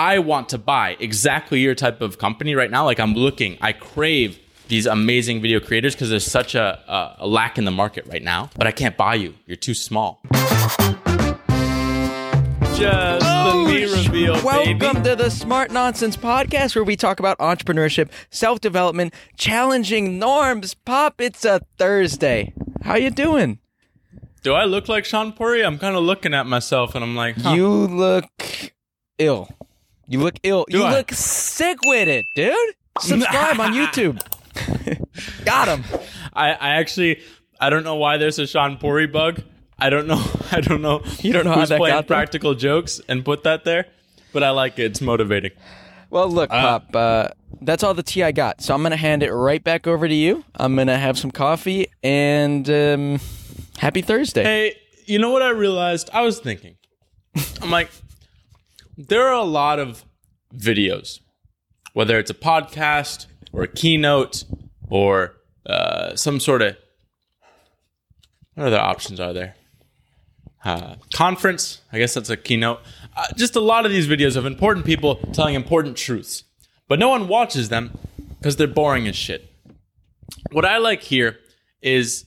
I want to buy exactly your type of company right now. Like I'm looking, I crave these amazing video creators because there's such a, a, a lack in the market right now. But I can't buy you. You're too small. Just the oh, me reveal, Oh, Welcome baby. to the Smart Nonsense Podcast, where we talk about entrepreneurship, self development, challenging norms. Pop, it's a Thursday. How you doing? Do I look like Shaan Puri? I'm kind of looking at myself and I'm like, huh. You look ill. You look ill. Do you I? look sick with it, dude. Subscribe on YouTube. Got him. I, I actually I don't know why there's a Shaan Puri bug. I don't know. I don't know. You don't know how who's that playing got there? practical jokes and put that there, but I like it. It's motivating. Well, look, Pop, uh, that's all the tea I got. So I'm going to hand it right back over to you. I'm going to have some coffee and um, happy Thursday. Hey, you know what I realized? I was thinking. I'm like, there are a lot of videos, whether it's a podcast or a keynote or uh, some sort of what other options are there? Uh, conference, I guess that's a keynote. Uh, just a lot of these videos of important people telling important truths, but no one watches them because they're boring as shit. What I like here is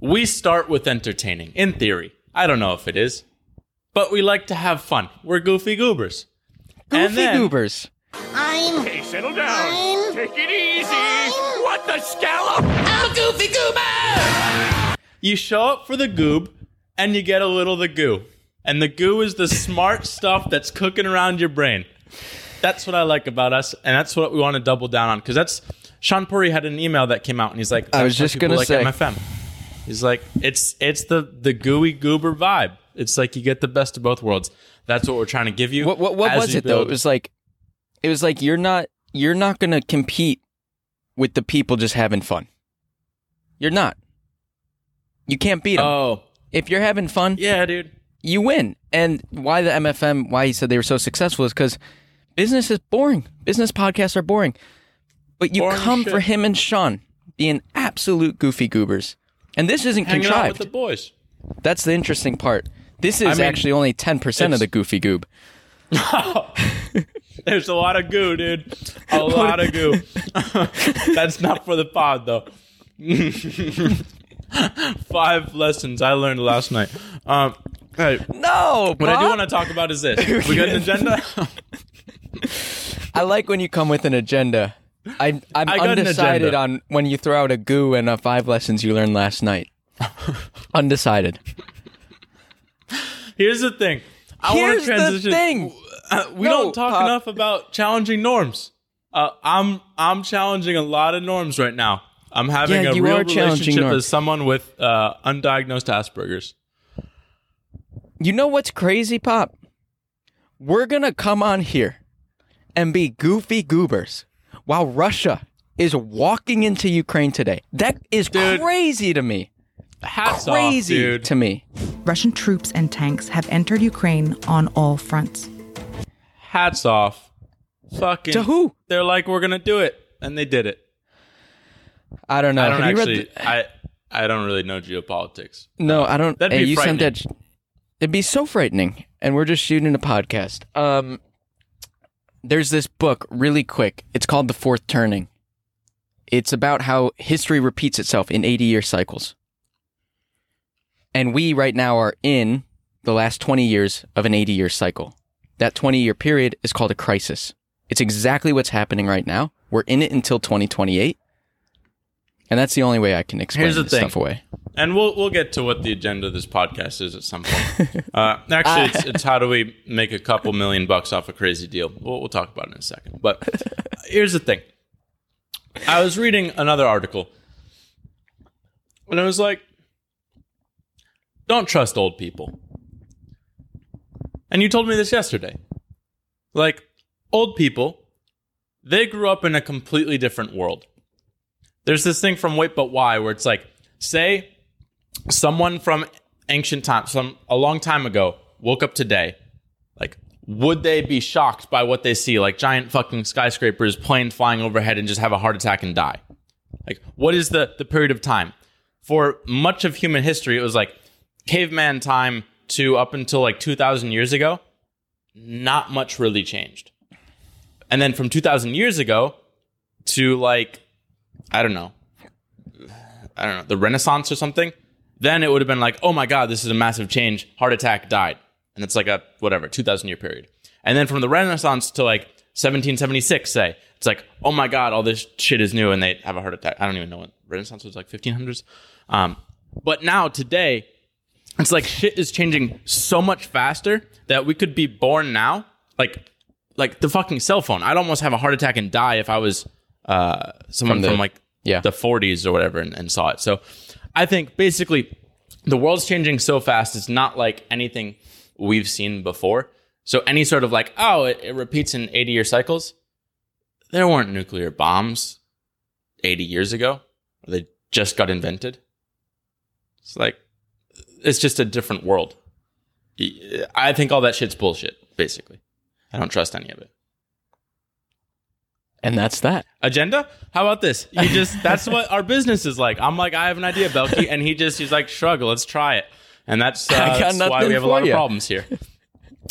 we start with entertaining, in theory. I don't know if it is, but we like to have fun. We're goofy goobers. And Goofy then- goobers. I'm Hey, settle down. I'm- Take it easy. I'm, What the scallop? I'm a goofy goober. You show up for the goob, and you get a little of the goo. And the goo is the smart stuff that's cooking around your brain. That's what I like about us, and that's what we want to double down on. Because that's Shaan Puri had an email that came out, and he's like, I was just why people gonna like say. MFM." He's like, "It's it's the the gooey goober vibe. It's like you get the best of both worlds. That's what we're trying to give you." What what, what was it though? It was like it was like you're not you're not going to compete with the people just having fun. You're not. You can't beat them. Oh, if you're having fun, yeah, dude. you win. And why the MFM, why he said they were so successful is because business is boring. Business podcasts are boring. But you Boring come shit. for him and Shaan being absolute goofy goobers. And this isn't Hanging contrived. with the boys. That's the interesting part. This is mean, actually only 10% of the goofy goob. There's a lot of goo, dude. A lot of goo. That's not for the pod, though. Five lessons I learned last night. Um, hey, No, what I do want to talk about is this. We got an agenda. I like when you come with an agenda. I, I'm I undecided on when you throw out a goo and a five lessons you learned last night. undecided. Here's the thing. I want to transition. the thing. Uh, we No, don't talk enough about challenging norms. Uh, I'm I'm challenging a lot of norms right now. I'm having Yeah, a real relationship norms. as someone with uh, undiagnosed Asperger's. You know what's crazy, Pop? We're going to come on here and be goofy goobers while Russia is walking into Ukraine today. That is Dude. crazy to me. Hats Crazy off, dude. to me. Russian troops and tanks have entered Ukraine on all fronts. Hats off. Fucking To who? They're like, we're gonna do it, and they did it. I don't know. I don't Have you read actually. the- I I don't really know geopolitics. No, I don't. That'd hey, be you sent that. frightening. It'd be so frightening, and we're just shooting a podcast. Um, there's this book, really quick. It's called The Fourth Turning. It's about how history repeats itself in 80 year cycles, and we right now are in the last 20 years of an 80 year cycle. That 20 year period is called a crisis. It's exactly what's happening right now. We're in it until 2028. And that's the only way I can explain Here's the this thing. stuff away. And we'll we'll get to what the agenda of this podcast is at some point. uh, actually, it's, it's how do we make a couple million bucks off a crazy deal. We'll, we'll talk about it in a second. But here's the thing. I was reading another article, and I was like, don't trust old people. And you told me this yesterday. Like, old people, they grew up in a completely different world. There's this thing from Wait But Why where it's like, say someone from ancient times, some a long time ago, woke up today, like, would they be shocked by what they see, like giant fucking skyscrapers, planes flying overhead, and just have a heart attack and die? Like, what is the the period of time? For much of human history, it was like caveman time to up until like two thousand years ago. not much really changed. And then from 2000 years ago to like, I don't know, I don't know, the Renaissance or something, then it would have been like, oh my God, this is a massive change. Heart attack died. And it's like a whatever, 2000 year period. And then from the Renaissance to like 1776, say, it's like, oh my God, all this shit is new and they have a heart attack. I don't even know what Renaissance was like, 1500s. Um, but now, today, it's like shit is changing so much faster that we could be born now, like like the fucking cell phone. I'd almost have a heart attack and die if I was uh, someone From from, like yeah. the 40s or whatever and, and saw it. So I think basically the world's changing so fast. It's not like anything we've seen before. So any sort of like, oh, it, it repeats in 80 year cycles. There weren't nuclear bombs 80 years ago. They just got invented. It's like, it's just a different world. I think all that shit's bullshit, basically. I don't trust any of it. And that's that. Agenda? How about this? You just that's what our business is like. I'm like, I have an idea, Belky, and he just he's like, shrug, let's try it. And that's, uh, that's why we have a lot ya. of problems here.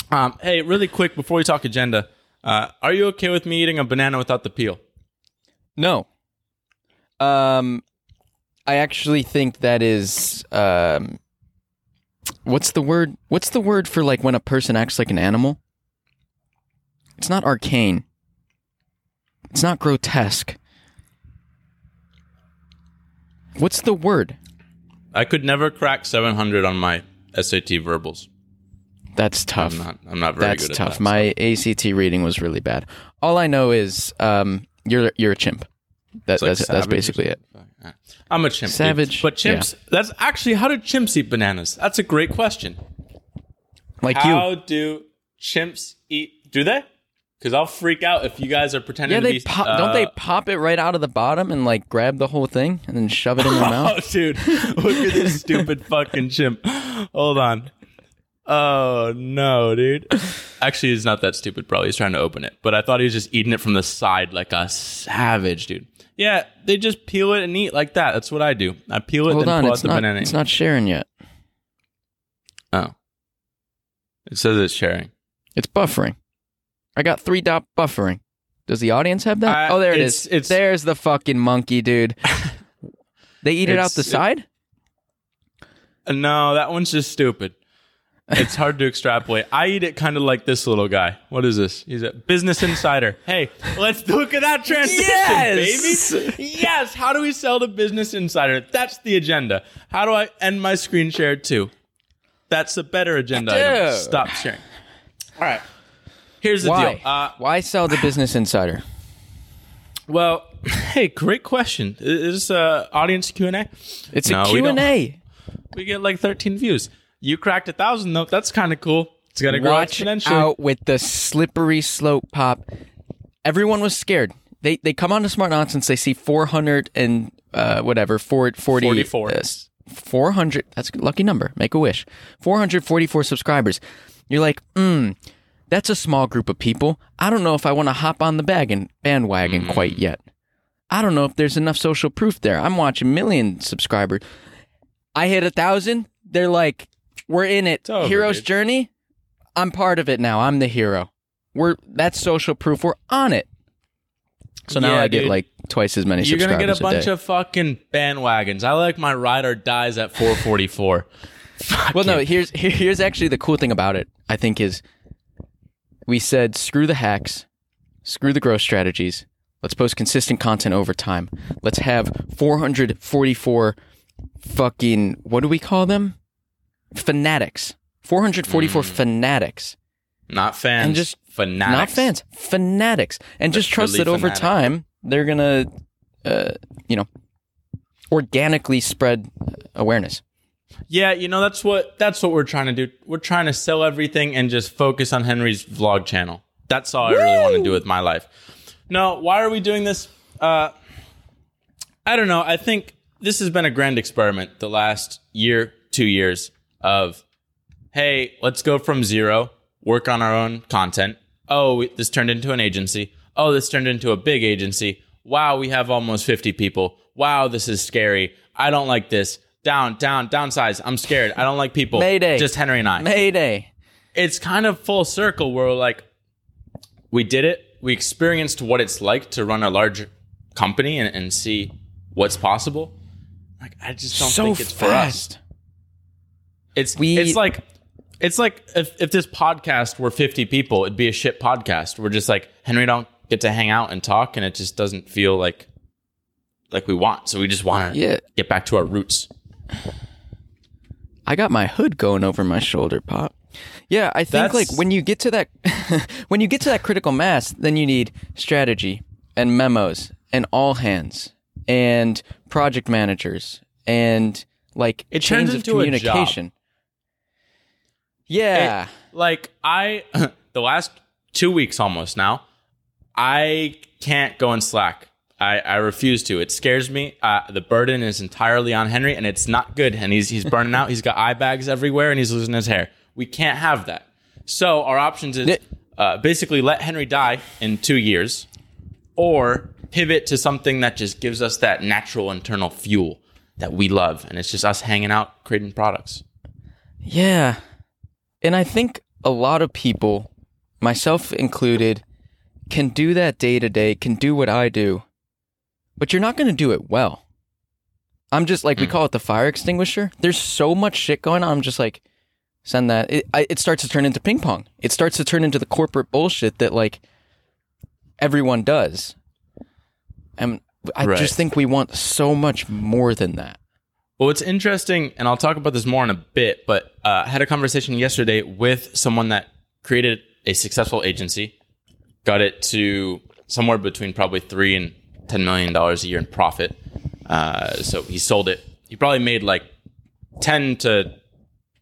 Um, hey, really quick before we talk agenda, uh, are you okay with me eating a banana without the peel? No. Um, I actually think that is um, what's the word? What's the word for like when a person acts like an animal? It's not arcane. It's not grotesque. What's the word? I could never crack 700 on my SAT verbals. That's tough. I'm not. I'm not very That's good at tough. that. My ACT reading was really bad. All I know is um, you're you're a chimp. That, like that's that's basically it. I'm a chimp. dude. Savage, But chimps, that's actually how do chimps eat bananas? That's a great question. Like How you. do chimps eat? Do they? Because I'll freak out if you guys are pretending Yeah, to they be. pop. uh, don't they pop it right out of the bottom and like grab the whole thing and then shove it in their mouth. Oh, dude, look at this stupid fucking chimp. Hold on. Oh no, dude. Actually, he's not that stupid. Probably he's trying to open it, but I thought he was just eating it from the side like a savage, dude. Yeah, they just peel it and eat like that. That's what I do. I peel it, Hold then on, pull it's out the not. banana. It's not sharing yet. Oh, it says it's sharing. It's buffering. I got three dot buffering. Does the audience have that? Oh, there it it's- is. it's- There's the fucking monkey, dude. they eat it out It's- the it- side. Uh, No, that one's just stupid. It's hard to extrapolate. I eat it kind of like this little guy. What is this? He's a business insider. Hey, let's look at that transition, Yes! baby. Yes. How do we sell to business insider? That's the agenda. How do I end my screen share too? That's a better agenda. item. Stop sharing. All right. Here's the Why? deal. Uh, Why sell the Business Insider? well, hey, great question. Is this uh, audience Q and A? It's No, a Q and A. We get like 13 views. You cracked a thousand though. That's kind of cool. It's gonna grow Watch exponentially. out with the slippery slope pop. Everyone was scared. They they come on to Smart Nonsense. They see 400 and uh, whatever, four, 40, 44. Uh, 400 That's a lucky number. Make a wish. 444 subscribers. You're like, hmm, that's a small group of people. I don't know if I want to hop on the bag and bandwagon quite yet. I don't know if there's enough social proof there. I'm watching million subscribers. I hit a thousand. They're like, we're in it. over, Hero's dude. journey. I'm part of it now. I'm the hero. We're that's social proof. We're on it. So now Yeah, I get dude. like twice as many You're gonna subscribers get a bunch day. of fucking bandwagons. I like my ride or dies at 444. well, no. Here's here, here's actually the cool thing about it. I think is we said screw the hacks, screw the growth strategies. Let's post consistent content over time. Let's have 444 fucking what do we call them? Fanatics. 444 fanatics. not fans, And just- fanatics. Not fans, fanatics, and just trust that over fanatic. time they're gonna, uh, you know, organically spread awareness. Yeah, you know that's what that's what we're trying to do. We're trying to sell everything and just focus on Henry's vlog channel. That's all I really want to do with my life. No, why are we doing this? Uh, I don't know. I think this has been a grand experiment the last year, two years of, hey, let's go from zero, work on our own content. Oh, we- this turned into an agency. Oh, this turned into a big agency. Wow, we have almost 50 people. Wow, this is scary. I don't like this. Down, down, downsize. I'm scared. I don't like people. Mayday. Just Henry and I. Mayday. it's kind of full circle where we're like we did it. We experienced what it's like to run a large company and, and see what's possible. Like I just don't so think it's for us. It's We- it's like it's like if, if this podcast were 50 people, it'd be a shit podcast. We're just like Henry don't get to hang out and talk and it just doesn't feel like like we want. So we just want to Yeah. get back to our roots. I got my hood going over my shoulder, pop. Yeah, I think That's- like when you get to that when you get to that critical mass, then you need strategy and memos and all hands and project managers and like It chains turns of into a job. communication. Yeah. It- like I the last 2 weeks almost now, I can't go in Slack. I, I refuse to. It scares me. Uh, the burden is entirely on Henry, and it's not good. And he's he's burning out. He's got eye bags everywhere, and he's losing his hair. We can't have that. So our options is uh, basically let Henry die in two years, or pivot to something that just gives us that natural internal fuel that we love, and it's just us hanging out, creating products. Yeah. And I think a lot of people, myself included, can do that day to day, can do what I do, but you're not going to do it well. I'm just like, we mm. call it the fire extinguisher. There's so much shit going on. I'm just like, send that. It, I, it starts to turn into ping pong. It starts to turn into the corporate bullshit that like everyone does. And I Right. just think we want so much more than that. Well, it's interesting, and I'll talk about this more in a bit, but uh, I had a conversation yesterday with someone that created a successful agency, got it to somewhere between probably three and ten million dollars a year in profit. Uh, so he sold it. He probably made like ten to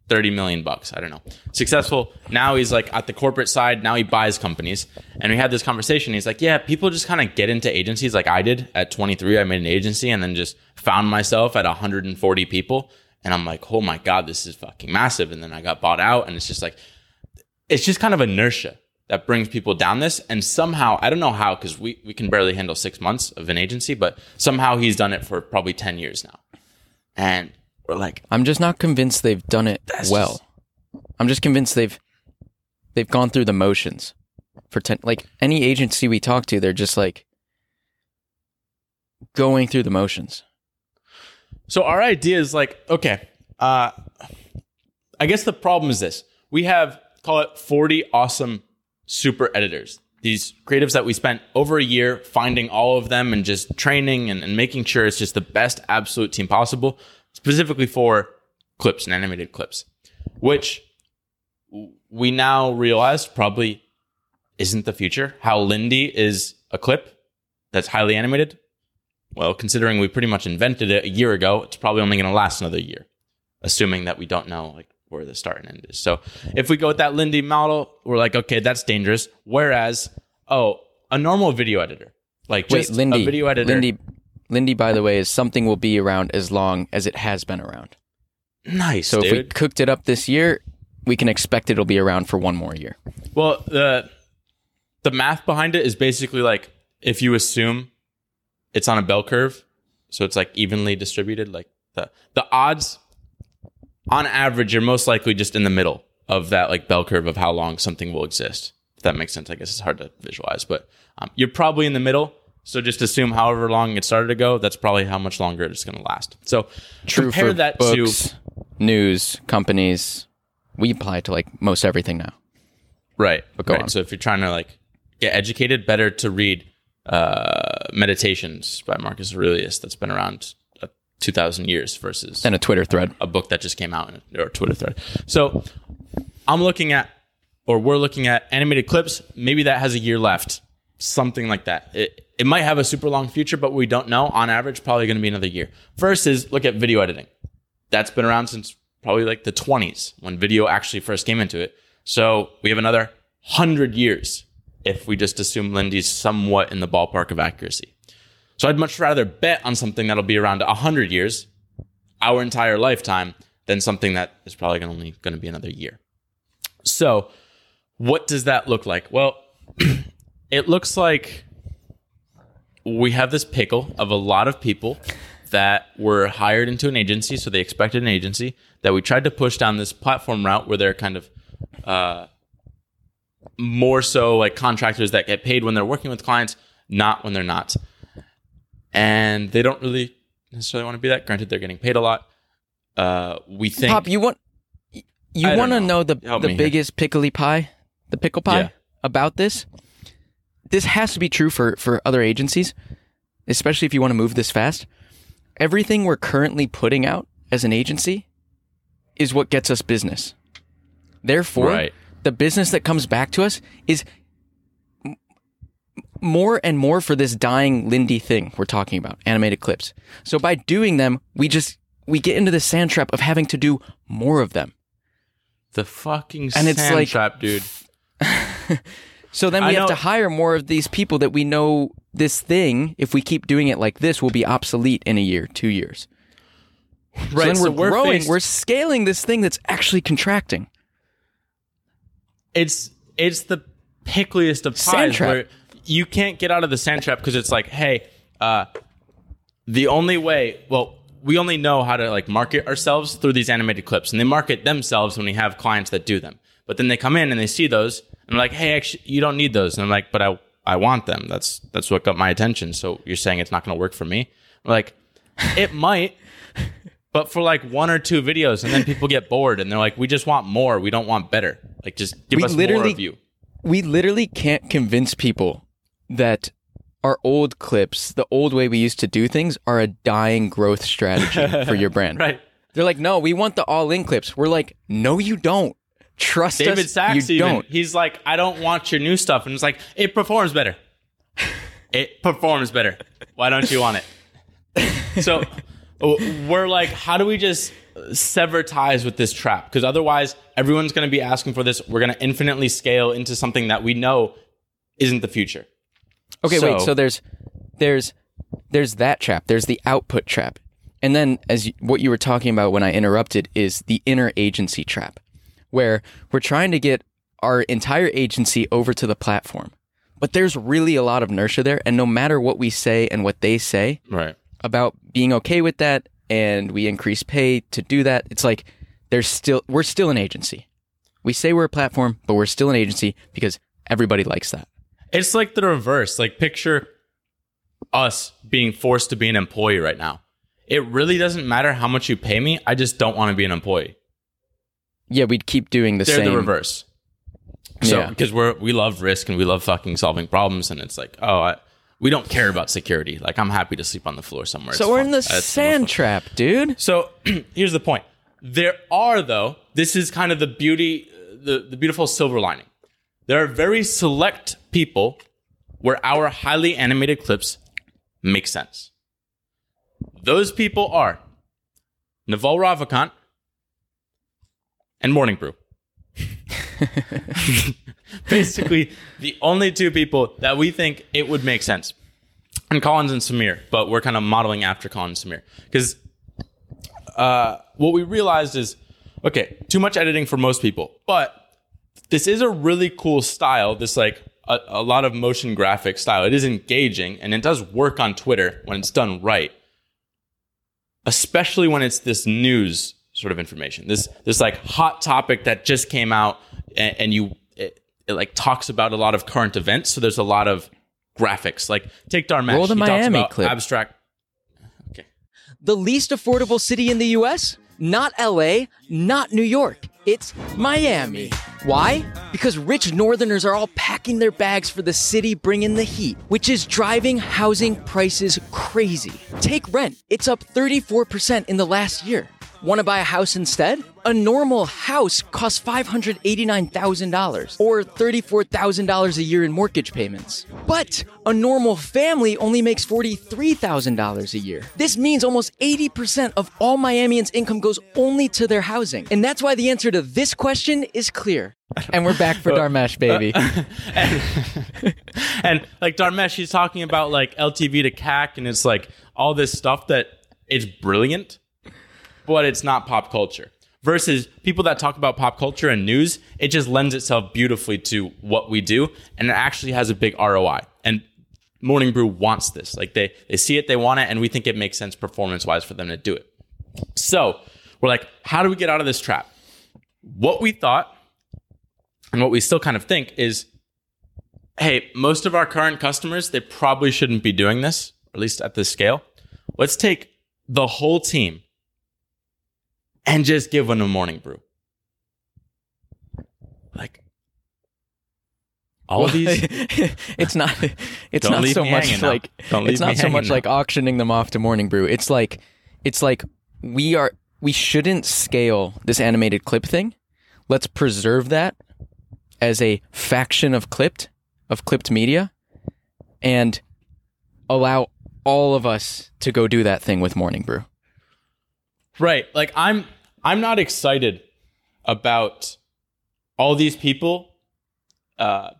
thirty million bucks. I don't know. Successful. Now he's like at the corporate side. Now he buys companies. And we had this conversation. He's like, yeah, people just kind of get into agencies like I did at 23. I made an agency and then just found myself at 140 people. And I'm like, oh my God, this is fucking massive. And then I got bought out. And it's just like, it's just kind of inertia that brings people down this. And somehow, I don't know how, because we, we can barely handle six months of an agency, but somehow he's done it for probably 10 years now. And we're like, I'm just not convinced they've done it That's well. just- I'm just convinced they've they've gone through the motions for ten. Like any agency we talk to, they're just like going through the motions. So our idea is like, okay, uh, I guess the problem is this: we have call it forty awesome super editors. These creatives that we spent over a year finding all of them and just training and, and making sure it's just the best absolute team possible, specifically for clips and animated clips, which we now realize probably isn't the future. How Lindy is a clip that's highly animated, well, considering we pretty much invented it a year ago, it's probably only going to last another year, assuming that we don't know like where the start and end is. So if we go with that Lindy model, we're like, okay, that's dangerous. Whereas, oh, a normal video editor, like Wait, just Lindy, a video editor, Lindy, Lindy. By the way, is something will be around as long as it has been around. nice, So if we cooked it up this year, we can expect it'll be around for one more year. Well, the the math behind it is basically like if you assume it's on a bell curve, so it's like evenly distributed, like the the odds on average you're most likely just in the middle of that like bell curve of how long something will exist. If that makes sense, I guess it's hard to visualize, but um, you're probably in the middle. So just assume however long it started to go, that's probably how much longer it's going to last. So True compare that books, to news, companies. We apply to like most everything now. Right. But go right. on. So if you're trying to like get educated, better to read uh, Meditations by Marcus Aurelius that's been around uh, 2,000 years versus And a Twitter thread. a book that just came out in a, or a Twitter thread. So I'm looking at, or we're looking at animated clips. Maybe that has a year left, something like that. It, it might have a super long future, but we don't know. On average, probably going to be another year. First is look at video editing. That's been around since probably like the 20s when video actually first came into it. So we have another hundred years if we just assume Lindy's somewhat in the ballpark of accuracy. So I'd much rather bet on something that'll be around 100 years, our entire lifetime, than something that is probably only going to be another year. So, what does that look like? Well, it looks like we have this pickle of a lot of people that were hired into an agency, so they expected an agency that we tried to push down this platform route where they're kind of uh, more so like contractors that get paid when they're working with clients, not when they're not. And they don't really necessarily want to be that. Granted, they're getting paid a lot. Uh, we think Pop, you want you want to know. know, the Help the me here. biggest pickly pie, the pickle pie Yeah. about this? This has to be true for for other agencies, especially if you want to move this fast. Everything we're currently putting out as an agency is what gets us business. Therefore, Right. the business that comes back to us is more and more for this dying Lindy thing we're talking about, animated clips. So by doing them, we just we get into the sand trap of having to do more of them. the fucking And it's sand like- trap, dude. So then I we have know- to hire more of these people that we know this thing, if we keep doing it like this, will be obsolete in a year, two years. Right. so then so we're, growing, faced- we're scaling this thing that's actually contracting. it's it's the pickliest of Sand pies trap. where you can't get out of the sand trap because it's like, hey, uh, the only way, well, we only know how to like market ourselves through these animated clips, and they market themselves when we have clients that do them. But then they come in and they see those, they're like, hey, actually, you don't need those. And I'm like, but I I want them. That's that's what got my attention. So you're saying it's not going to work for me? I'm like, it might. But for like one or two videos, and then people get bored, and they're like, "We just want more. We don't want better. Like, just give We us more of you." We literally can't convince people that our old clips, the old way we used to do things, are a dying growth strategy for your brand. Right. They're like, no, we want the all in clips. We're like, no, you don't. Trust David us. Sacks you even don't. he's like, I don't want your new stuff, and it's like it performs better. it performs better. Why don't you want it? so we're like, how do we just sever ties with this trap? Because otherwise, everyone's going to be asking for this. We're going to infinitely scale into something that we know isn't the future. Okay, wait. So- So there's there's there's that trap. There's the output trap, and then as you, what you were talking about when I interrupted is the inner agency trap, where we're trying to get our entire agency over to the platform, but there's really a lot of inertia there, and no matter what we say and what they say Right. about being okay with that, and we increase pay to do that, it's like there's still we're still an agency. We say we're a platform, but we're still an agency because everybody likes that. It's like the reverse. Like picture us being forced to be an employee right now. It really doesn't matter how much you pay me. I just don't want to be an employee. Yeah, we'd keep doing the same. They're same. the reverse. So Yeah. because we're we love risk and we love fucking solving problems, and it's like, oh, I, we don't care about security. Like I'm happy to sleep on the floor somewhere. So It's we're fun. in the That's sand trap, dude. So here's the point. There are though, this is kind of the beauty the, the beautiful silver lining. There are very select people where our highly animated clips make sense. Those people are Naval Ravikant and Morning Brew. Basically, the only two people that we think it would make sense. And Collins and Samir, but we're kind of modeling after Collins and Samir. Because uh, what we realized is okay, too much editing for most people, but this is a really cool style. This like a, a lot of motion graphic style. It is engaging and it does work on Twitter when it's done right, especially when it's this news sort of information. This this like hot topic that just came out and, and you it, it like talks about a lot of current events. So there's a lot of graphics. Like take Dharmesh. Roll the he talks Miami about clip. Abstract. Okay. The least affordable city in the US? Not LA, not New York. It's Miami. Why? Because rich northerners are all packing their bags for the city bringing the heat, which is driving housing prices crazy. Take rent. It's up 34% in the last year. Want to buy a house instead? A normal house costs $589,000 or $34,000 a year in mortgage payments. But a normal family only makes $43,000 a year. This means almost 80% of all Miamians' income goes only to their housing. And that's why the answer to this question is clear. And we're back for Dharmesh, baby. and like Dharmesh, he's talking about like LTV to CAC, and it's like all this stuff that it's brilliant, but it's not pop culture. Versus people that talk about pop culture and news, it just lends itself beautifully to what we do, and it actually has a big ROI. And Morning Brew wants this. Like they they see it, they want it, and we think it makes sense performance wise for them to do it. So we're like, how do we get out of this trap? What we thought And what we still kind of think is, hey, most of our current customers, they probably shouldn't be doing this, at least at this scale. Let's take the whole team and just give them a morning brew. Like all Well, these it's not it's Don't so much like it's not so much like auctioning them off to morning brew. It's like it's like we are we shouldn't scale this animated clip thing. Let's preserve that as a faction of clipped of clipped media and allow all of us to go do that thing with morning brew. Right. Like I'm I'm not excited about all these people uh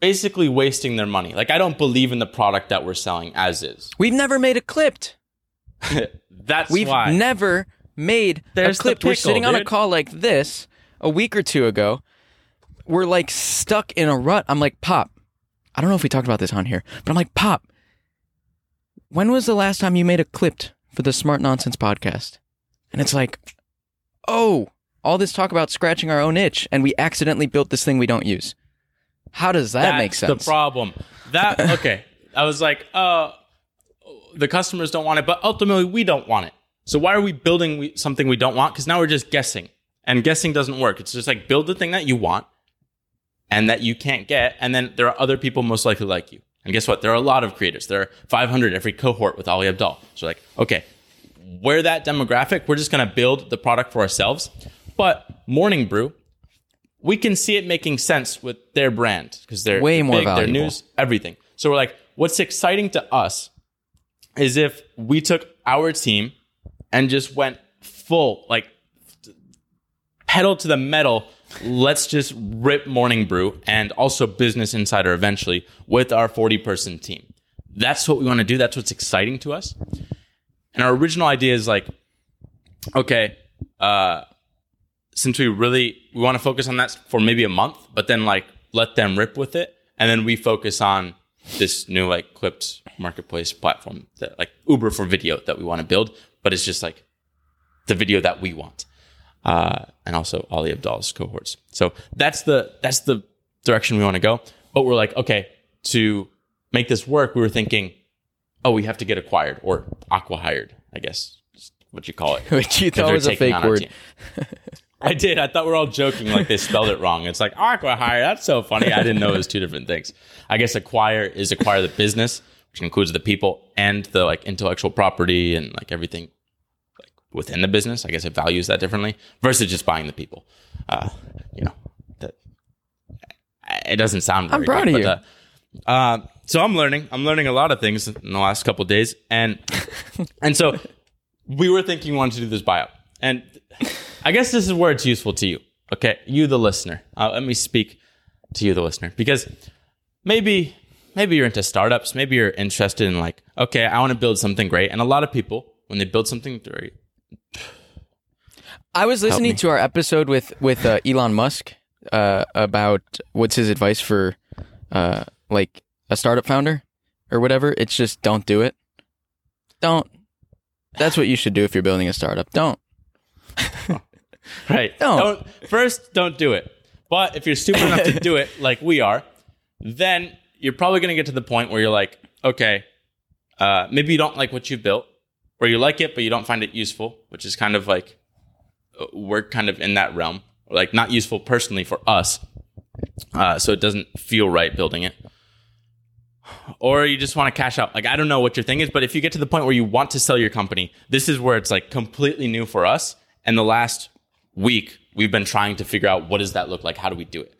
basically wasting their money. Like I don't believe in the product that we're selling as is. we've never made a clipped That's We've why. never made There's a clipped. the We're pickle, sitting on a call like this a week or two ago. We're like stuck in a rut. I'm like, Pop, I don't know if we talked about this on here, but I'm like, Pop, when was the last time you made a clipped for the Smart Nonsense podcast? And it's like, oh, all this talk about scratching our own itch, and we accidentally built this thing we don't use. How does that That's make sense? the problem. That okay. I was like, uh the customers don't want it, but ultimately we don't want it. So why are we building something we don't want? Because now we're just guessing, and guessing doesn't work. It's just like build the thing that you want and that you can't get, and then there are other people most likely like you. And guess what? There are a lot of creators. There are 500 every cohort with Ali Abdaal. So like, okay, we're that demographic. We're just gonna build the product for ourselves. But Morning Brew, we can see it making sense with their brand because they're Way they're more big, their news, everything. So we're like, what's exciting to us is if we took our team and just went full, like pedal to the metal. Let's just rip Morning Brew and also Business Insider eventually with our 40 person team. That's what we want to do. That's what's exciting to us. And our original idea is like, okay, uh, since we really we want to focus on that for maybe a month, but then like let them rip with it, and then we focus on this new like clipped marketplace platform that like Uber for video that we want to build, but it's just like the video that we want, uh, and also Ali Abdaal's cohorts. So that's the that's the direction we want to go. But we're like, okay, to make this work, we were thinking, oh, we have to get acquired or aqua hired, I guess, what you call it. Which you thought was a fake word. I did. I thought we are all joking like they spelled it wrong. It's like aqua hire. That's so funny. I didn't know it was two different things. I guess acquire is acquire the business, which includes the people and the like intellectual property and like everything like within the business. I guess it values that differently versus just buying the people. Uh, you know, that it doesn't sound. Very I'm proud good, of but, uh, uh, so I'm learning. I'm learning a lot of things in the last couple of days, and and so we were thinking we wanted to do this buyout, and I guess this is where it's useful to you. Okay, you the listener. Uh, let me speak to you the listener because maybe maybe you're into startups. Maybe you're interested in like, okay, I want to build something great, and a lot of people when they build something great, I was listening to our episode with with uh, Elon Musk uh, about what's his advice for uh, like a startup founder or whatever. It's just don't do it. Don't. That's what you should do if you're building a startup. Don't. right? Don't. first don't do it. But if you're stupid enough to do it, like we are, then you're probably going to get to the point where you're like, okay, uh, maybe you don't like what you've built, or you like it but you don't find it useful, which is kind of like uh, we're kind of in that realm, like not useful personally for us, uh, so it doesn't feel right building it. Or you just want to cash out. Like I don't know what your thing is, but if you get to the point where you want to sell your company, this is where it's like completely new for us. And the last week we've been trying to figure out what does that look like? How do we do it?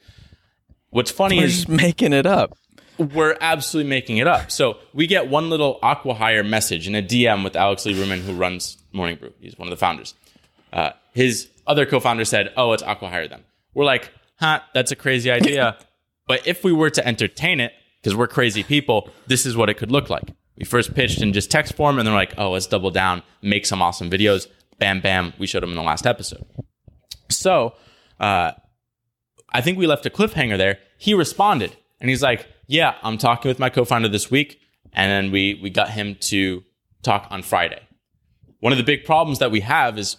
What's funny We're is just making it up. we're absolutely making it up. So we get one little aqua hire message in a DM with Alex Lieberman, who runs Morning Brew. He's one of the founders. Uh, his other co-founder said, "Oh, it's aqua hire them." We're like, "Huh, that's a crazy idea." but if we were to entertain it, because we're crazy people, this is what it could look like. We first pitched in just text form, and they're like, "Oh, let's double down, make some awesome videos." Bam, bam. We showed them in the last episode. So, uh, I think we left a cliffhanger there. He responded and he's like, "Yeah, I'm talking with my co-founder this week." And then we we got him to talk on Friday. One of the big problems that we have is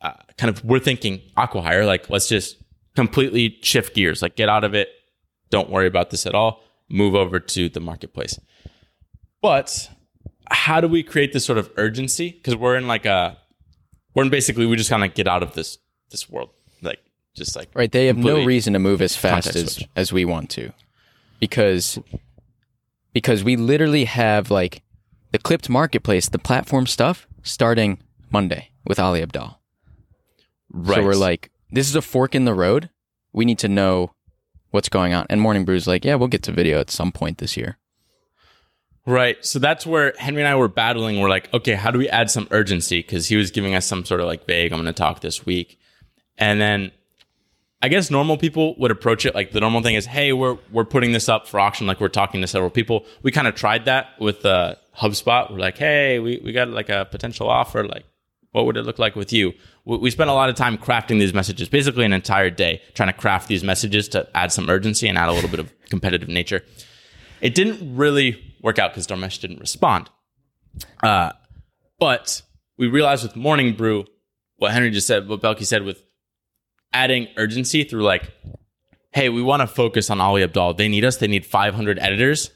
uh, kind of we're thinking aquahire, like let's just completely shift gears, like get out of it. Don't worry about this at all. Move over to the marketplace. But how do we create this sort of urgency? Because we're in like a, we're in basically we just kind of get out of this this world, like just like Right. They have no reason to move as fast as, switch. as we want to. Because because we literally have like the clipped marketplace, the platform stuff starting Monday with Ali Abdaal. Right. So we're like, this is a fork in the road. We need to know what's going on. And Morning Brew's like, yeah, we'll get to video at some point this year. Right. So that's where Henry and I were battling. We're like, okay, how do we add some urgency? Because he was giving us some sort of like vague, I'm going to talk this week. And then I guess normal people would approach it like the normal thing is, hey, we're we're putting this up for auction, like we're talking to several people. We kind of tried that with uh, HubSpot. We're like, hey, we, we got like a potential offer. Like, what would it look like with you? We, spent a lot of time crafting these messages, basically an entire day trying to craft these messages to add some urgency and add a little bit of competitive nature. It didn't really work out because Dharmesh didn't respond. Uh, but we realized with Morning Brew, what Henry just said, what Belky said with adding urgency through like, hey, we want to focus on Ali Abdaal. They need us. They need 500 editors.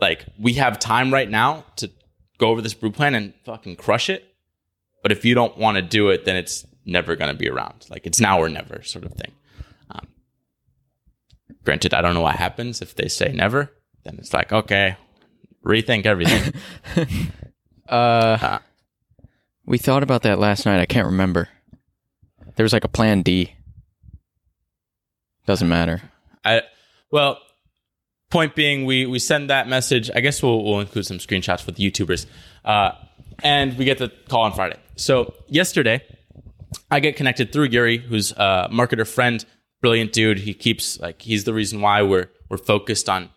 Like, we have time right now to go over this brew plan and fucking crush it. But if you don't want to do it, then it's never going to be around. Like, it's now or never sort of thing. Um, granted, I don't know what happens if they say never. Then it's like, okay, rethink everything. Uh, we thought about that last night. I can't remember. There was like a plan D. Doesn't matter. I well, point being, we we send that message. I guess we'll we'll include some screenshots for the YouTubers, uh, and we get the call on Friday. So yesterday, I get connected through Yuri, who's a marketer friend, brilliant dude. He keeps like he's the reason why we're we're focused on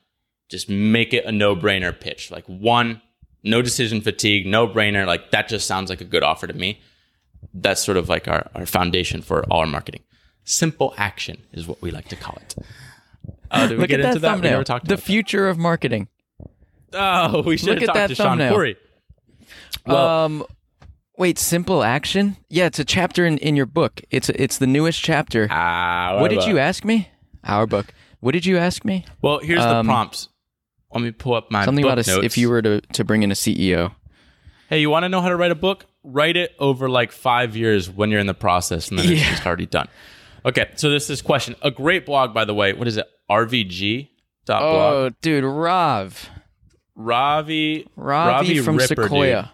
just make it a no brainer pitch. Like one, no decision fatigue, no brainer. Like that just sounds like a good offer to me. That's sort of like our, our foundation for all our marketing. Simple action is what we like to call it. Uh, did we Look get at into that? We thumbnail. never talked the future of marketing. Oh, we should Look have at talked that to Sean thumbnail. Well, um, wait, simple action? Yeah, it's a chapter in, in your book. It's it's the newest chapter. ah, what did well, you ask me? Our book. What did you ask me? Well, here's Um, the prompts. Let me pull up my Something book about a, notes. if you were to, to bring in a CEO. Hey, you want to know how to write a book? Write it over like five years when you're in the process, and then it's just already done. Okay, so this is question. A great blog, by the way. What is it? RVG. Blog. Oh, dude, Rav. Ravi. Ravi, from Ripper, dude. Sequoia.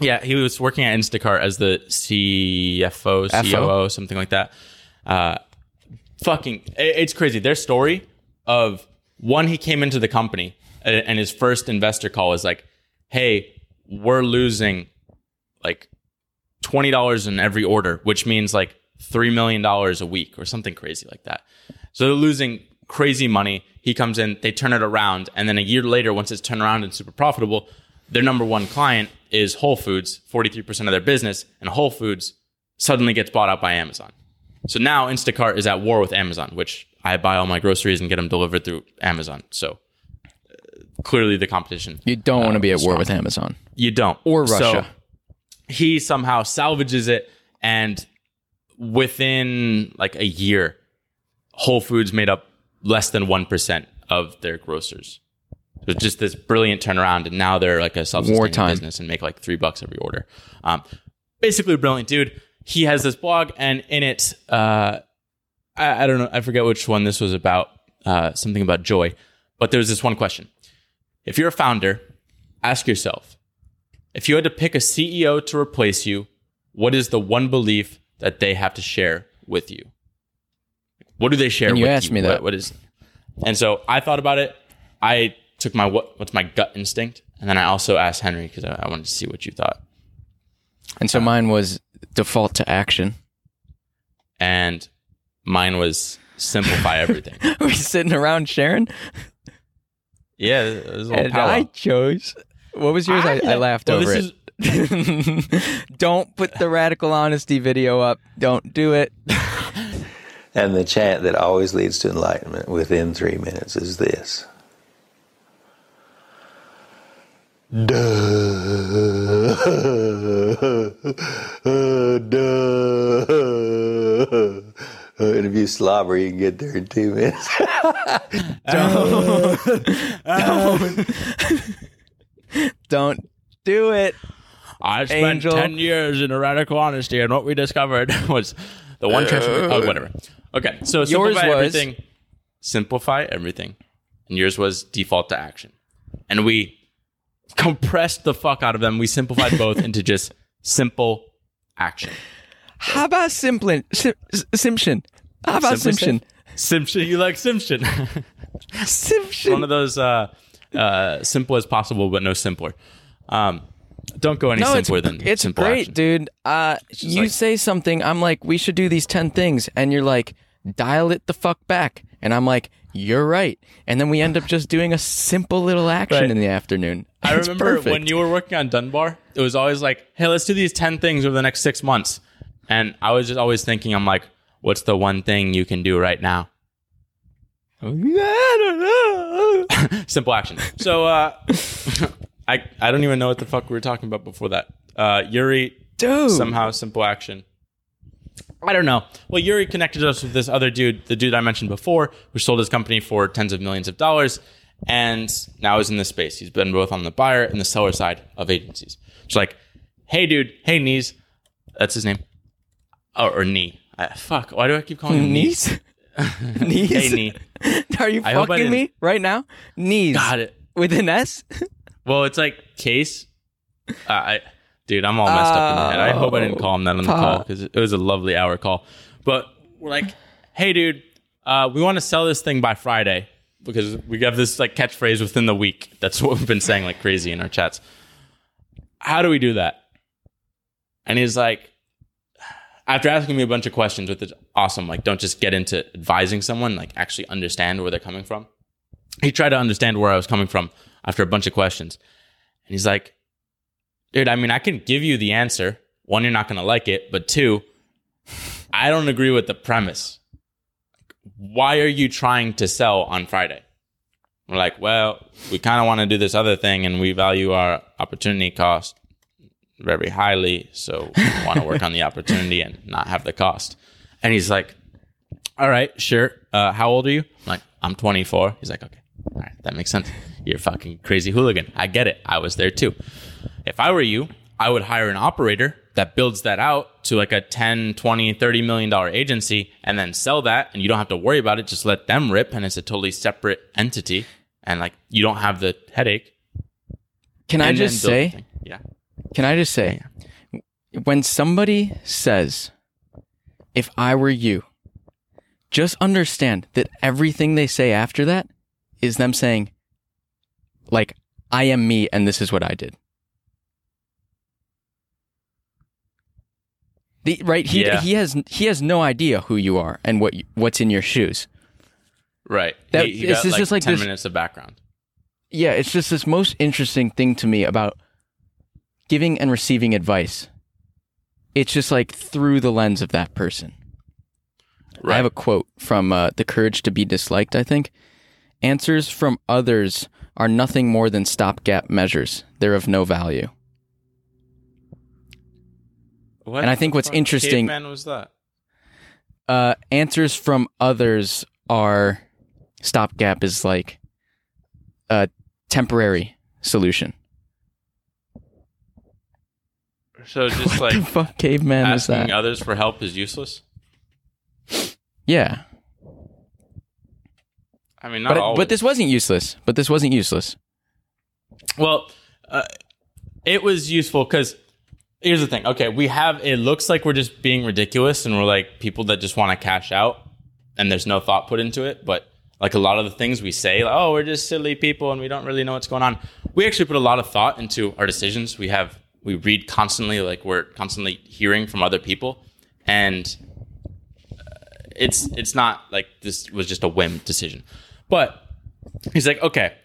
Yeah, he was working at Instacart as the CFO, COO, something like that. Uh, fucking, it's crazy. Their story of one, he came into the company and and his first investor call was like, "Hey, we're losing like twenty dollars in every order, which means like three million dollars a week or something crazy like that." So they're losing crazy money. He comes in, they turn it around, and then a year later, once it's turned around and super profitable, their number one client is Whole Foods, 43% of their business, and Whole Foods suddenly gets bought out by Amazon. So now Instacart is at war with Amazon, which I buy all my groceries and get them delivered through Amazon. So uh, clearly the competition. You don't want to be at war with Amazon You don't. or Russia. So he somehow salvages it and within like a year whole foods made up less than 1% of their grocers was just this brilliant turnaround and now they're like a self-sustaining business and make like three bucks every order um, basically a brilliant dude he has this blog and in it uh, I, I don't know i forget which one this was about uh, something about joy but there was this one question if you're a founder ask yourself if you had to pick a CEO to replace you, what is the one belief that they have to share with you? What do they share And you with asked you? me What- that. what is And so I thought about it. I took my what what's my gut instinct, and then I also asked Henry because I, I wanted to see what you thought. And so uh, mine was default to action. And mine was simplify everything. we sitting around sharing, yeah, it was a little and I chose. What was yours? I, I laughed Well, over this it. Don't put the radical honesty video up. Don't do it. And the chant that always leads to enlightenment within three minutes is this. Duh. Duh. And if you slobber, you can get there in two minutes. Don't don't, don't do it. I spent Angel. 10 years in a radical honesty, and what we discovered was the one transformation. Uh. Oh, whatever. Okay, so Yours simplify was- everything. Simplify everything. And yours was default to action. And we compressed the fuck out of them. We simplified both into just simple action. How about Simplin? Sim- Simpson. How about Simpson? Simpson. You like Simpson. Simpson. one of those uh, uh, simple as possible, but no simpler. Um, don't go any no, it's, simpler than it's simple great, action. dude. Uh, you like- say something, I'm like, we should do these 10 things. And you're like, dial it the fuck back. And I'm like, you're right. And then we end up just doing a simple little action Right. in the afternoon. I It's remember perfect. when you were working on Dunbar, it was always like, hey, let's do these 10 things over the next six months. And I was just always thinking, I'm like, what's the one thing you can do right now? I don't know. Simple action. So, uh, I, I don't even know what the fuck we were talking about before that. Uh, Yuri, Dude. somehow simple action. I don't know. Well, Yuri connected us with this other dude, the dude I mentioned before, who sold his company for tens of millions of dollars, and now is in this space. He's been both on the buyer and the seller side of agencies. It's like, hey, dude, hey, knees, that's his name, oh, or knee. I, fuck, why do I keep calling him knees? Knees? Hey, knee. Are you I fucking me right now? Knees. Got it. With an S? Well, it's like case. Uh, I, dude, I'm all messed up in the head. I hope I didn't call him that on the call because it was a lovely hour call. But we're like, hey, dude, uh, we want to sell this thing by Friday because we have this like catchphrase within the week. That's what we've been saying like crazy in our chats. How do we do that? And he's like, after asking me a bunch of questions, which is awesome. Like, don't just get into advising someone. Like, actually understand where they're coming from. He tried to understand where I was coming from after a bunch of questions. And he's like, dude, I mean, I can give you the answer. One, you're not going to like it. But two, I don't agree with the premise. Why are you trying to sell on Friday? We're like, well, we kind of want to do this other thing and we value our opportunity cost very highly. So we want to work on the opportunity and not have the cost. And he's like, all right, sure. Uh, how old are you? I'm like, I'm 24. He's like, okay. All right, that makes sense. You're fucking crazy hooligan. I get it. I was there too. If I were you, I would hire an operator that builds that out to like a 10, 20, 30 million dollar agency and then sell that and you don't have to worry about it. Just let them rip and it's a totally separate entity and like you don't have the headache. Can I And just say, yeah. can I just say, when somebody says, if I were you, just understand that everything they say after that is them saying, like, I am me and this is what I did. The, right? He, Yeah. he has he has no idea who you are and what you, what's in your shoes. Right. That- he, he it's got, just- like, just like 10 this- minutes of background. yeah, it's just this most interesting thing to me about giving and receiving advice. It's just like through the lens of that person. I have a quote from uh, The Courage to Be Disliked, I think. Answers from others are nothing more than stopgap measures. They're of no value. What and I think what's interesting- caveman was that? Uh, answers from others are stopgap is like a temporary solution. So just what the like fuck caveman is asking that? others for help is useless. Yeah. I mean, not But, but this wasn't useless. But this wasn't useless. Well, uh, it was useful because here's the thing. Okay, we have it looks like we're just being ridiculous and we're like people that just want to cash out and there's no thought put into it. But like a lot of the things we say, like, oh, we're just silly people and we don't really know what's going on. We actually put a lot of thought into our decisions. We have we read constantly, like we're constantly hearing from other people, and uh, it's it's not like this was just a whim decision. But he's like, okay,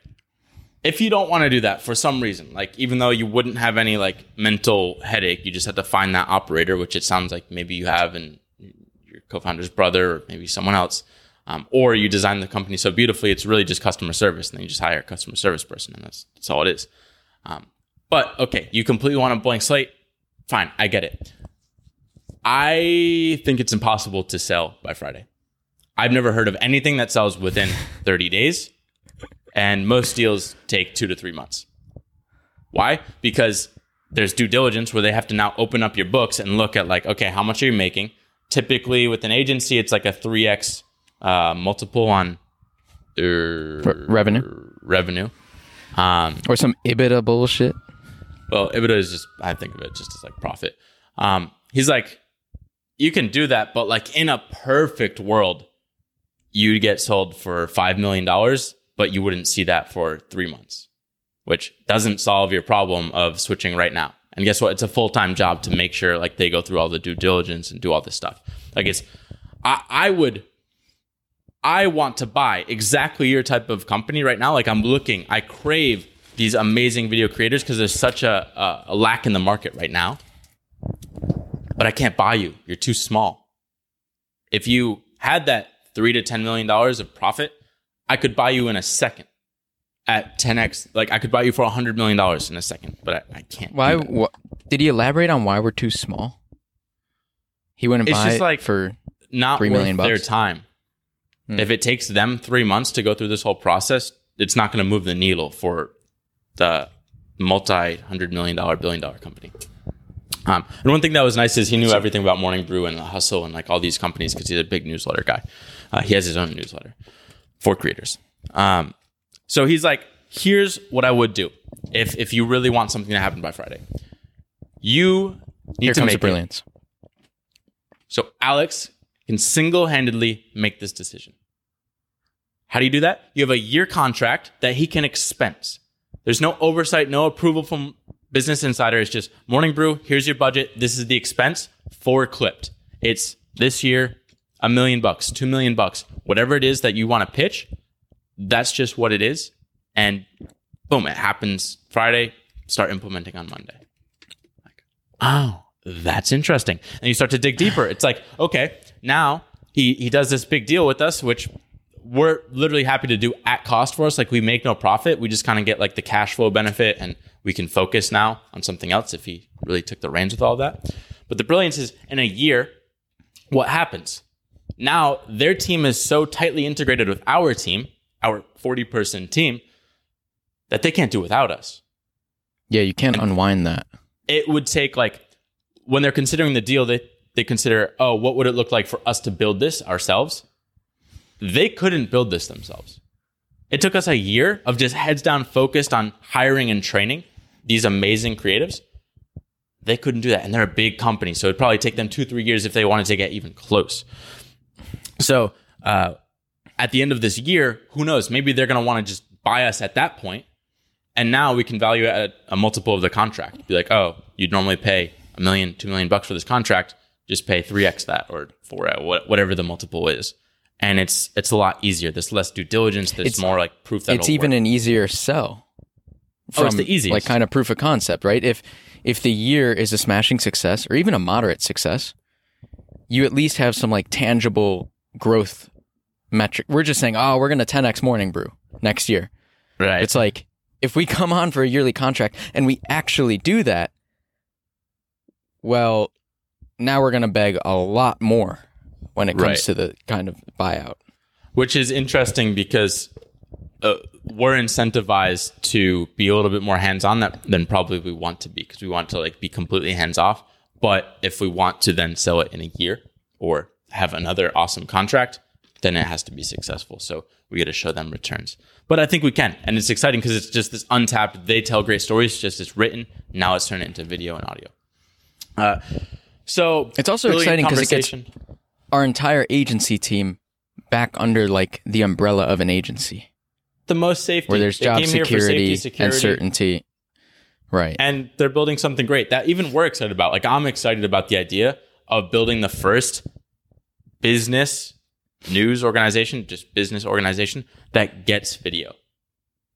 if you don't want to do that for some reason, like even though you wouldn't have any like mental headache, you just have to find that operator, which it sounds like maybe you have and your co-founder's brother or maybe someone else. Um, or you design the company so beautifully, it's really just customer service, and then you just hire a customer service person, and that's, that's all it is. Um, but okay, you completely want a blank slate. Fine, I get it. I think it's impossible to sell by Friday. I've never heard of anything that sells within 30 days, and most deals take two to three months. Why? Because there's due diligence where they have to now open up your books and look at like, okay, how much are you making? Typically, with an agency, it's like a three x uh, multiple on uh, revenue revenue. Um, or some EBITDA bullshit. well, EBITDA is just I think of it just as like profit. Um, he's like, you can do that, but like in a perfect world, you'd get sold for five million dollars, but you wouldn't see that for three months, which doesn't solve your problem of switching right now. And guess what? It's a full time job to make sure like they go through all the due diligence and do all this stuff. Like it's, I, I would I want to buy exactly your type of company right now. Like I'm looking, I crave these amazing video creators because there's such a, a, a lack in the market right now. But I can't buy you. You're too small. If you had that three to ten million dollars of profit, I could buy you in a second at 10x. Like I could buy you for a hundred million dollars in a second, but I, I can't. Why? Hmm. did he elaborate on why we're too small? He wouldn't It's buy just it like- for not Three million their bucks. time. If it takes them three months to go through this whole process, it's not going to move the needle for the multi hundred million dollar, billion dollar company. Um, and one thing that was nice is he knew everything about Morning Brew and the Hustle and like all these companies because he's a big newsletter guy. Uh, he has his own newsletter for creators. Um, so he's like, here's what I would do if if you really want something to happen by Friday. You need here to make brilliance. so Alex can single handedly make this decision. How do you do that? You have a year contract that he can expense. There's no oversight, no approval from Business Insider. It's just Morning Brew, here's your budget. This is the expense for clipped. It's this year, a million bucks, two million bucks, whatever it is that you want to pitch. That's just what it is. And boom, it happens Friday, start implementing on Monday oh, that's interesting. And you start to dig deeper. It's like, okay, now he he does this big deal with us, which we're literally happy to do at cost for us. Like we make no profit. We just kind of get like the cash flow benefit and we can focus now on something else if he really took the reins with all that. But the brilliance is in a year, what happens? Now their team is so tightly integrated with our team, our 40 person team, that they can't do without us. Yeah, you can't unwind that. it would take like when they're considering the deal they they consider oh what would it look like for us to build this ourselves? They couldn't build this themselves. It took us a year of just heads down focused on hiring and training these amazing creatives. They couldn't do that and they're a big company so it'd probably take them two three years if they wanted to get even close so uh, at the end of this year who knows maybe they're going to want to just buy us at that point and now we can value at a multiple of the contract. Be like, oh, you'd normally pay a million, two million bucks for this contract. Just pay three x that or four what- whatever the multiple is, and it's it's a lot easier. There's less due diligence. There's It's- more like proof that it's even an easier sell. Oh, it's the easiest. Like kind of proof of concept, right? If if the year is a smashing success or even a moderate success, you at least have some like tangible growth metric. We're just saying, oh, we're gonna 10x morning brew next year. right. It's like if we come on for a yearly contract and we actually do that, well, now we're gonna beg a lot more when it comes Right. to the kind of buyout. which is interesting because uh, we're incentivized to be a little bit more hands on that than probably we want to be because we want to like be completely hands off. But if we want to then sell it in a year or have another awesome contract, then it has to be successful. So we got to show them returns. But I think we can, and it's exciting because it's just this untapped. They tell great stories. Just it's written. Now let's turn it into video and audio. Uh, so It's also exciting because it gets- Our entire agency team back under like the umbrella of an agency the most safety. where there's job here for security, and certainty. Right. and they're building something great that even we're excited about. Like I'm excited about the idea of building the first business news organization, just business organization that gets video.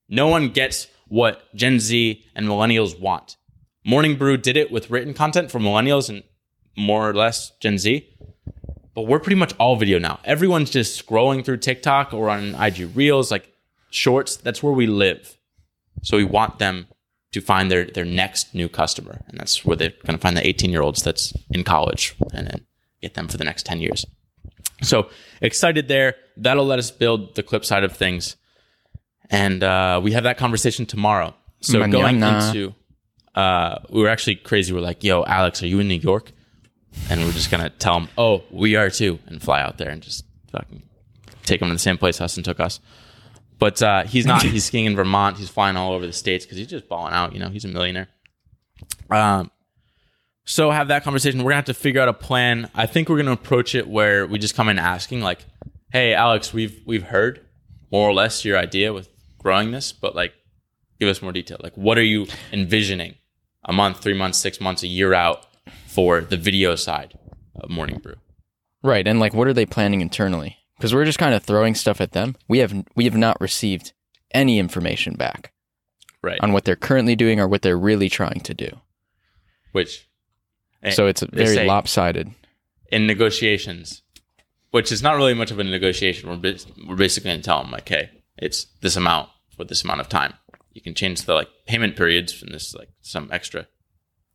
No one gets what Gen Z and millennials want. Morning Brew did it with written content for millennials and more or less Gen Z. But we're pretty much all video now. Everyone's just scrolling through TikTok or on IG Reels, like shorts. That's where we live. So we want them to find their their next new customer, and that's where they're going to find the 18 year olds that's in college, and then get them for the next 10 years. So excited there. That'll let us build the clip side of things. And uh, we have that conversation tomorrow. So going into, uh, we were actually crazy. We're like, yo, Alex, are you in New York? And we're just going to tell him, oh, we are too, and fly out there and just fucking take him to the same place Huston took us. But uh, he's not. he's skiing in Vermont. He's flying all over the states because he's just balling out. You know, he's a millionaire. Um, so have that conversation. We're gonna have to figure out a plan. I think we're gonna approach it where we just come in asking, like, "Hey, Alex, we've we've heard more or less your idea with growing this, but like, give us more detail. Like, what are you envisioning a month, three months, six months, a year out for the video side of Morning Brew? Right, and like, what are they planning internally? Because we're just kind of throwing stuff at them. We have we have not received any information back Right. on what they're currently doing or what they're really trying to do. Which, So it's very say lopsided. in negotiations, which is not really much of a negotiation. We're, bas- we're basically going to tell them like, hey, it's this amount for this amount of time. You can change the like payment periods from this like some extra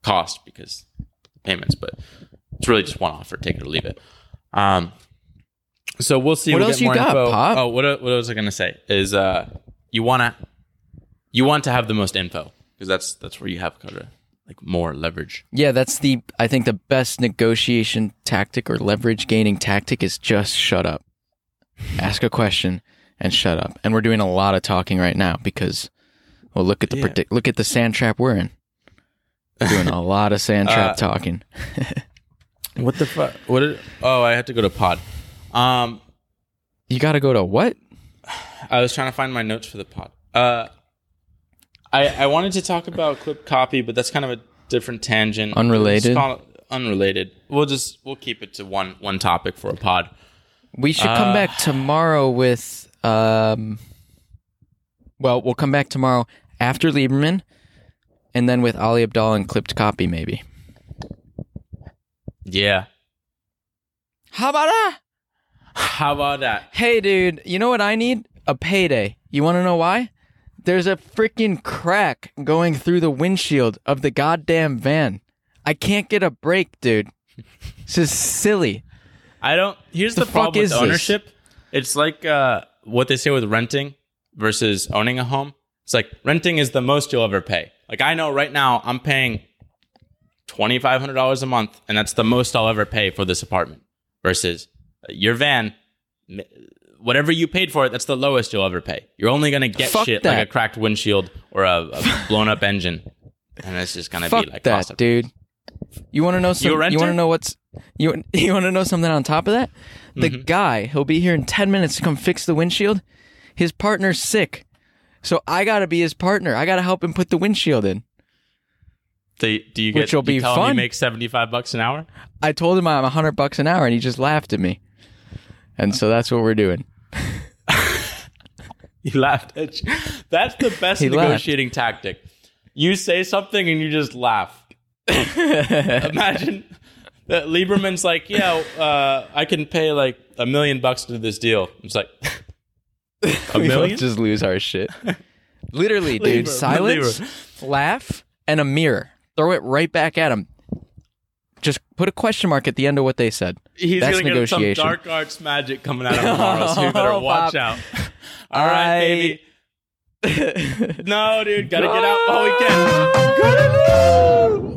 cost because payments, but it's really just one offer, take it or leave it. Um, so we'll see. What We'll else you got, info. Pop? Oh, what what was I going to say? Is uh, you wanna you want to have the most info because that's that's where you have kind of like more leverage. Yeah, that's the I think the best negotiation tactic or leverage gaining tactic is just shut up. Ask a question and shut up. And we're doing a lot of talking right now because well look at the Yeah. predict look at the sand trap we're in. We're doing a lot of sand trap Uh, talking. What the fuck? What? Did, oh, I had to go to pod. Um, You got to go to what? I was trying to find my notes for the pod. Uh, I I wanted to talk about clip copy, but that's kind of a different tangent. Unrelated? Call unrelated. We'll just we'll keep it to one one topic for a pod. We should come Uh, back tomorrow with um well, we'll come back tomorrow after Lieberman and then with Ali Abdaal and clipped copy maybe. Yeah. How about that? How about that? Hey, dude, you know what I need? A payday. You want to know why? There's a freaking crack going through the windshield of the goddamn van. I can't get a break, dude. This is silly. I don't. Here's The the, problem with is this? ownership. It's like uh, what they say with renting versus owning a home. It's like renting is the most you'll ever pay. Like I know right now I'm paying twenty five hundred dollars a month, and that's the most I'll ever pay for this apartment. Versus your van, whatever you paid for it, that's the lowest you'll ever pay. You're only gonna get Fuck shit that. like a cracked windshield or a, a blown up engine, and it's just gonna Fuck be like that, of- dude. You want to know some? You, want to know what's you? You want to know something on top of that? The Mm-hmm. guy, he'll be here in ten minutes to come fix the windshield. His partner's sick, so I gotta be his partner. I gotta help him put the windshield in. Do, do you get? Which will you be fun. You make seventy five bucks an hour. I told him I'm a hundred bucks an hour, and he just laughed at me. And so that's what we're doing. He laughed at you. That's the best He laughed. negotiating tactic. You say something and you just laugh. Imagine that Lieberman's like, yeah, uh, I can pay like a million bucks to do this deal. It's like, a we million? just lose our shit. Literally, dude. Libra, silence, laugh, and a mirror. Throw it right back at him. Just put a question mark at the end of what they said. He's That's gonna get some dark arts magic coming out of tomorrow, so you better Oh, watch out. All right, I- baby. no, dude, gotta get out while we can. Ah!